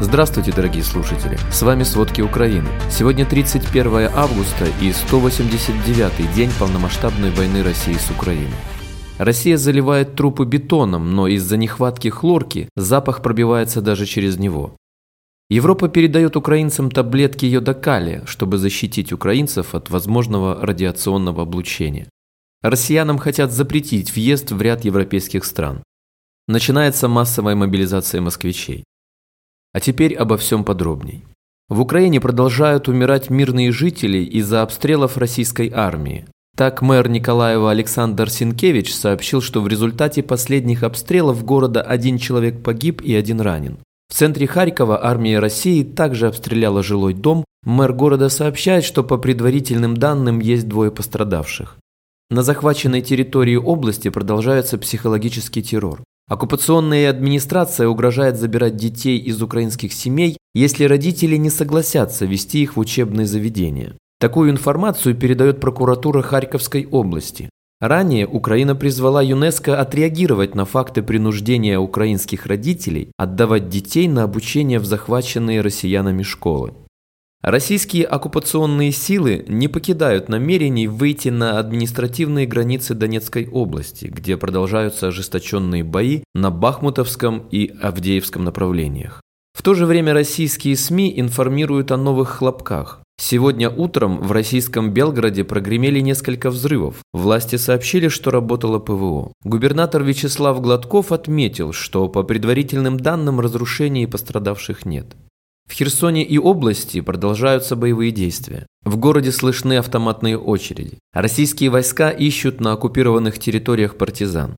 Здравствуйте, дорогие слушатели! С вами «Сводки Украины». Сегодня 31 августа и 189-й день полномасштабной войны России с Украиной. Россия заливает трупы бетоном, но из-за нехватки хлорки запах пробивается даже через него. Европа передает украинцам таблетки йодокалия, чтобы защитить украинцев от возможного радиационного облучения. Россиянам хотят запретить въезд в ряд европейских стран. Начинается массовая мобилизация москвичей. А теперь обо всем подробней. В Украине продолжают умирать мирные жители из-за обстрелов российской армии. Так мэр Николаева Александр Синкевич сообщил, что в результате последних обстрелов города один человек погиб и один ранен. В центре Харькова армия России также обстреляла жилой дом. Мэр города сообщает, что по предварительным данным есть двое пострадавших. На захваченной территории области продолжается психологический террор. Оккупационная администрация угрожает забирать детей из украинских семей, если родители не согласятся вести их в учебные заведения. Такую информацию передает прокуратура Харьковской области. Ранее Украина призвала ЮНЕСКО отреагировать на факты принуждения украинских родителей отдавать детей на обучение в захваченные россиянами школы. Российские оккупационные силы не покидают намерений выйти на административные границы Донецкой области, где продолжаются ожесточенные бои на Бахмутовском и Авдеевском направлениях. В то же время российские СМИ информируют о новых хлопках. Сегодня утром в российском Белгороде прогремели несколько взрывов. Власти сообщили, что работало ПВО. Губернатор Вячеслав Гладков отметил, что по предварительным данным разрушений и пострадавших нет. В Херсоне и области продолжаются боевые действия. В городе слышны автоматные очереди. Российские войска ищут на оккупированных территориях партизан.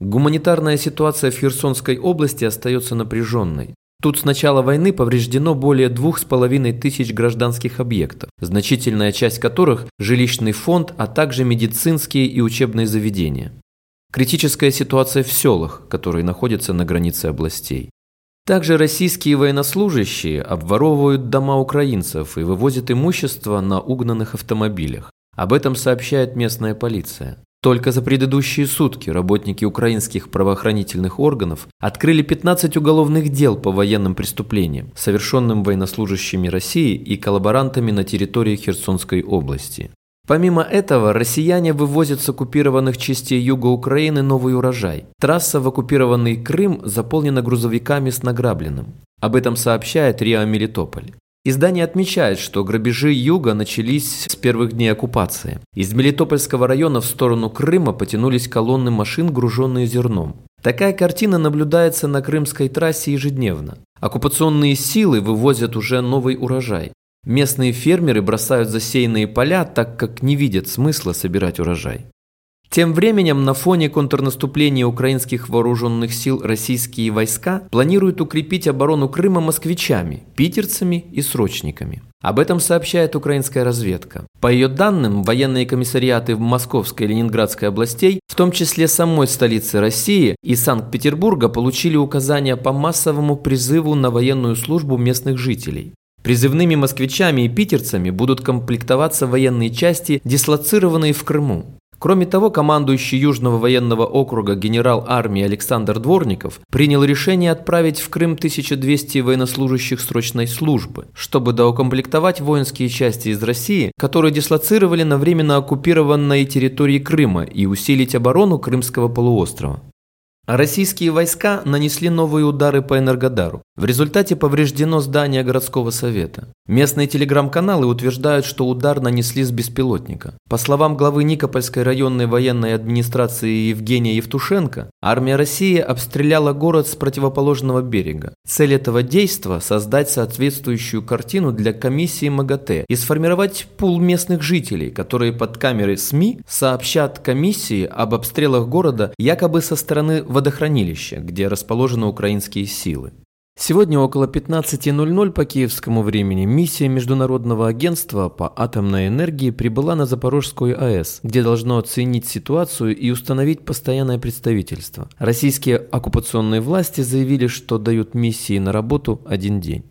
Гуманитарная ситуация в Херсонской области остается напряженной. Тут с начала войны повреждено более двух с половиной тысяч гражданских объектов, значительная часть которых – жилищный фонд, а также медицинские и учебные заведения. Критическая ситуация в селах, которые находятся на границе областей. Также российские военнослужащие обворовывают дома украинцев и вывозят имущество на угнанных автомобилях. Об этом сообщает местная полиция. Только за предыдущие сутки работники украинских правоохранительных органов открыли 15 уголовных дел по военным преступлениям, совершенным военнослужащими России и коллаборантами на территории Херсонской области. Помимо этого, россияне вывозят с оккупированных частей юга Украины новый урожай. Трасса в оккупированный Крым заполнена грузовиками с награбленным. Об этом сообщает РИА Мелитополь. Издание отмечает, что грабежи юга начались с первых дней оккупации. Из Мелитопольского района в сторону Крыма потянулись колонны машин, груженные зерном. Такая картина наблюдается на крымской трассе ежедневно. Оккупационные силы вывозят уже новый урожай. Местные фермеры бросают засеянные поля, так как не видят смысла собирать урожай. Тем временем на фоне контрнаступления украинских вооруженных сил российские войска планируют укрепить оборону Крыма москвичами, питерцами и срочниками. Об этом сообщает украинская разведка. По ее данным, военные комиссариаты в Московской и Ленинградской областей, в том числе самой столицы России и Санкт-Петербурга, получили указания по массовому призыву на военную службу местных жителей. Призывными москвичами и питерцами будут комплектоваться военные части, дислоцированные в Крыму. Кроме того, командующий Южного военного округа генерал армии Александр Дворников принял решение отправить в Крым 1200 военнослужащих срочной службы, чтобы доукомплектовать воинские части из России, которые дислоцировали на временно оккупированной территории Крыма и усилить оборону Крымского полуострова. Российские войска нанесли новые удары по Энергодару. В результате повреждено здание городского совета. Местные телеграм-каналы утверждают, что удар нанесли с беспилотника. По словам главы Никопольской районной военной администрации Евгения Евтушенко, армия России обстреляла город с противоположного берега. Цель этого действа – создать соответствующую картину для комиссии МАГАТЭ и сформировать пул местных жителей, которые под камерой СМИ сообщат комиссии об обстрелах города якобы со стороны водохранилища, где расположены украинские силы. Сегодня около 15.00 по киевскому времени миссия Международного агентства по атомной энергии прибыла на Запорожскую АЭС, где должно оценить ситуацию и установить постоянное представительство. Российские оккупационные власти заявили, что дают миссии на работу один день.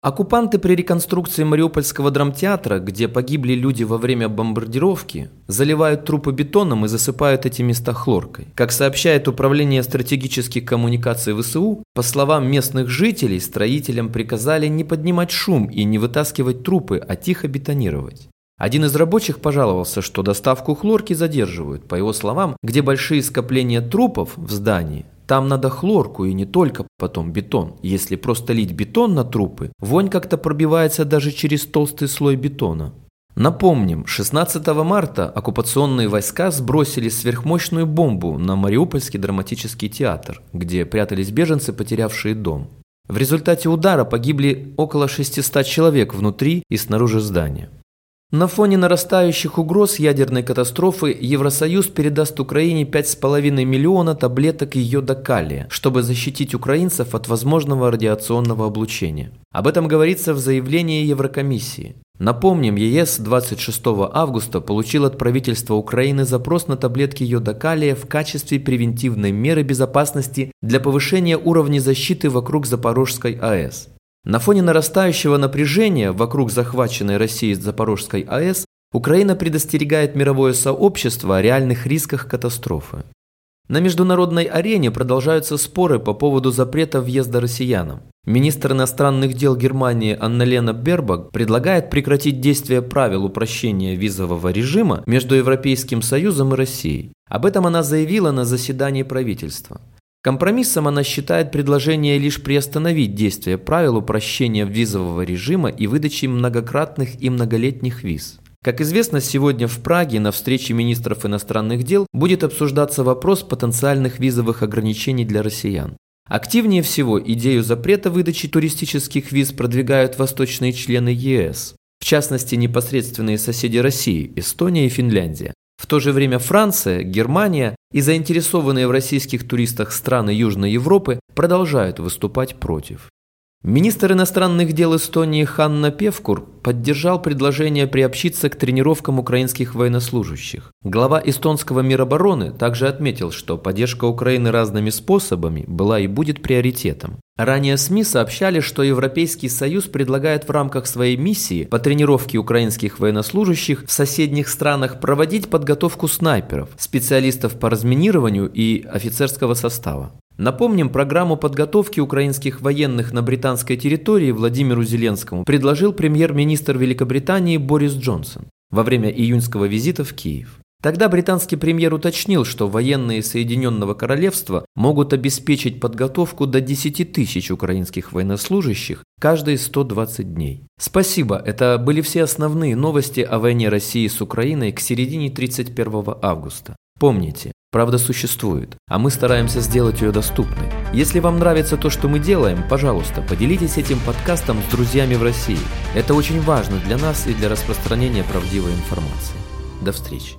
Оккупанты при реконструкции Мариупольского драмтеатра, где погибли люди во время бомбардировки, заливают трупы бетоном и засыпают эти места хлоркой. Как сообщает Управление стратегических коммуникаций ВСУ, по словам местных жителей, строителям приказали не поднимать шум и не вытаскивать трупы, а тихо бетонировать. Один из рабочих пожаловался, что доставку хлорки задерживают. По его словам, где большие скопления трупов в здании, там надо хлорку и не только потом бетон. Если просто лить бетон на трупы, вонь как-то пробивается даже через толстый слой бетона. Напомним, 16 марта оккупационные войска сбросили сверхмощную бомбу на Мариупольский драматический театр, где прятались беженцы, потерявшие дом. В результате удара погибли около 600 человек внутри и снаружи здания. На фоне нарастающих угроз ядерной катастрофы Евросоюз передаст Украине 5,5 миллиона таблеток йода калия, чтобы защитить украинцев от возможного радиационного облучения. Об этом говорится в заявлении Еврокомиссии. Напомним, ЕС 26 августа получил от правительства Украины запрос на таблетки йода калия в качестве превентивной меры безопасности для повышения уровня защиты вокруг Запорожской АЭС. На фоне нарастающего напряжения вокруг захваченной Россией Запорожской АЭС Украина предостерегает мировое сообщество о реальных рисках катастрофы. На международной арене продолжаются споры по поводу запрета въезда россиянам. Министр иностранных дел Германии Анна-Лена Бербак предлагает прекратить действие правил упрощения визового режима между Европейским Союзом и Россией. Об этом она заявила на заседании правительства. Компромиссом она считает предложение лишь приостановить действие правил упрощения визового режима и выдачи многократных и многолетних виз. Как известно, сегодня в Праге на встрече министров иностранных дел будет обсуждаться вопрос потенциальных визовых ограничений для россиян. Активнее всего идею запрета выдачи туристических виз продвигают восточные члены ЕС, в частности непосредственные соседи России – Эстония и Финляндия. В то же время Франция, Германия и заинтересованные в российских туристах страны Южной Европы продолжают выступать против. Министр иностранных дел Эстонии Ханна Певкур поддержал предложение приобщиться к тренировкам украинских военнослужащих. Глава эстонского Миробороны также отметил, что поддержка Украины разными способами была и будет приоритетом. Ранее СМИ сообщали, что Европейский Союз предлагает в рамках своей миссии по тренировке украинских военнослужащих в соседних странах проводить подготовку снайперов, специалистов по разминированию и офицерского состава. Напомним, программу подготовки украинских военных на британской территории Владимиру Зеленскому предложил премьер-министр Великобритании Борис Джонсон во время июньского визита в Киев. Тогда британский премьер уточнил, что военные Соединенного Королевства могут обеспечить подготовку до 10 тысяч украинских военнослужащих каждые 120 дней. Спасибо, это были все основные новости о войне России с Украиной к середине 31 августа. Помните, правда существует, а мы стараемся сделать ее доступной. Если вам нравится то, что мы делаем, пожалуйста, поделитесь этим подкастом с друзьями в России. Это очень важно для нас и для распространения правдивой информации. До встречи.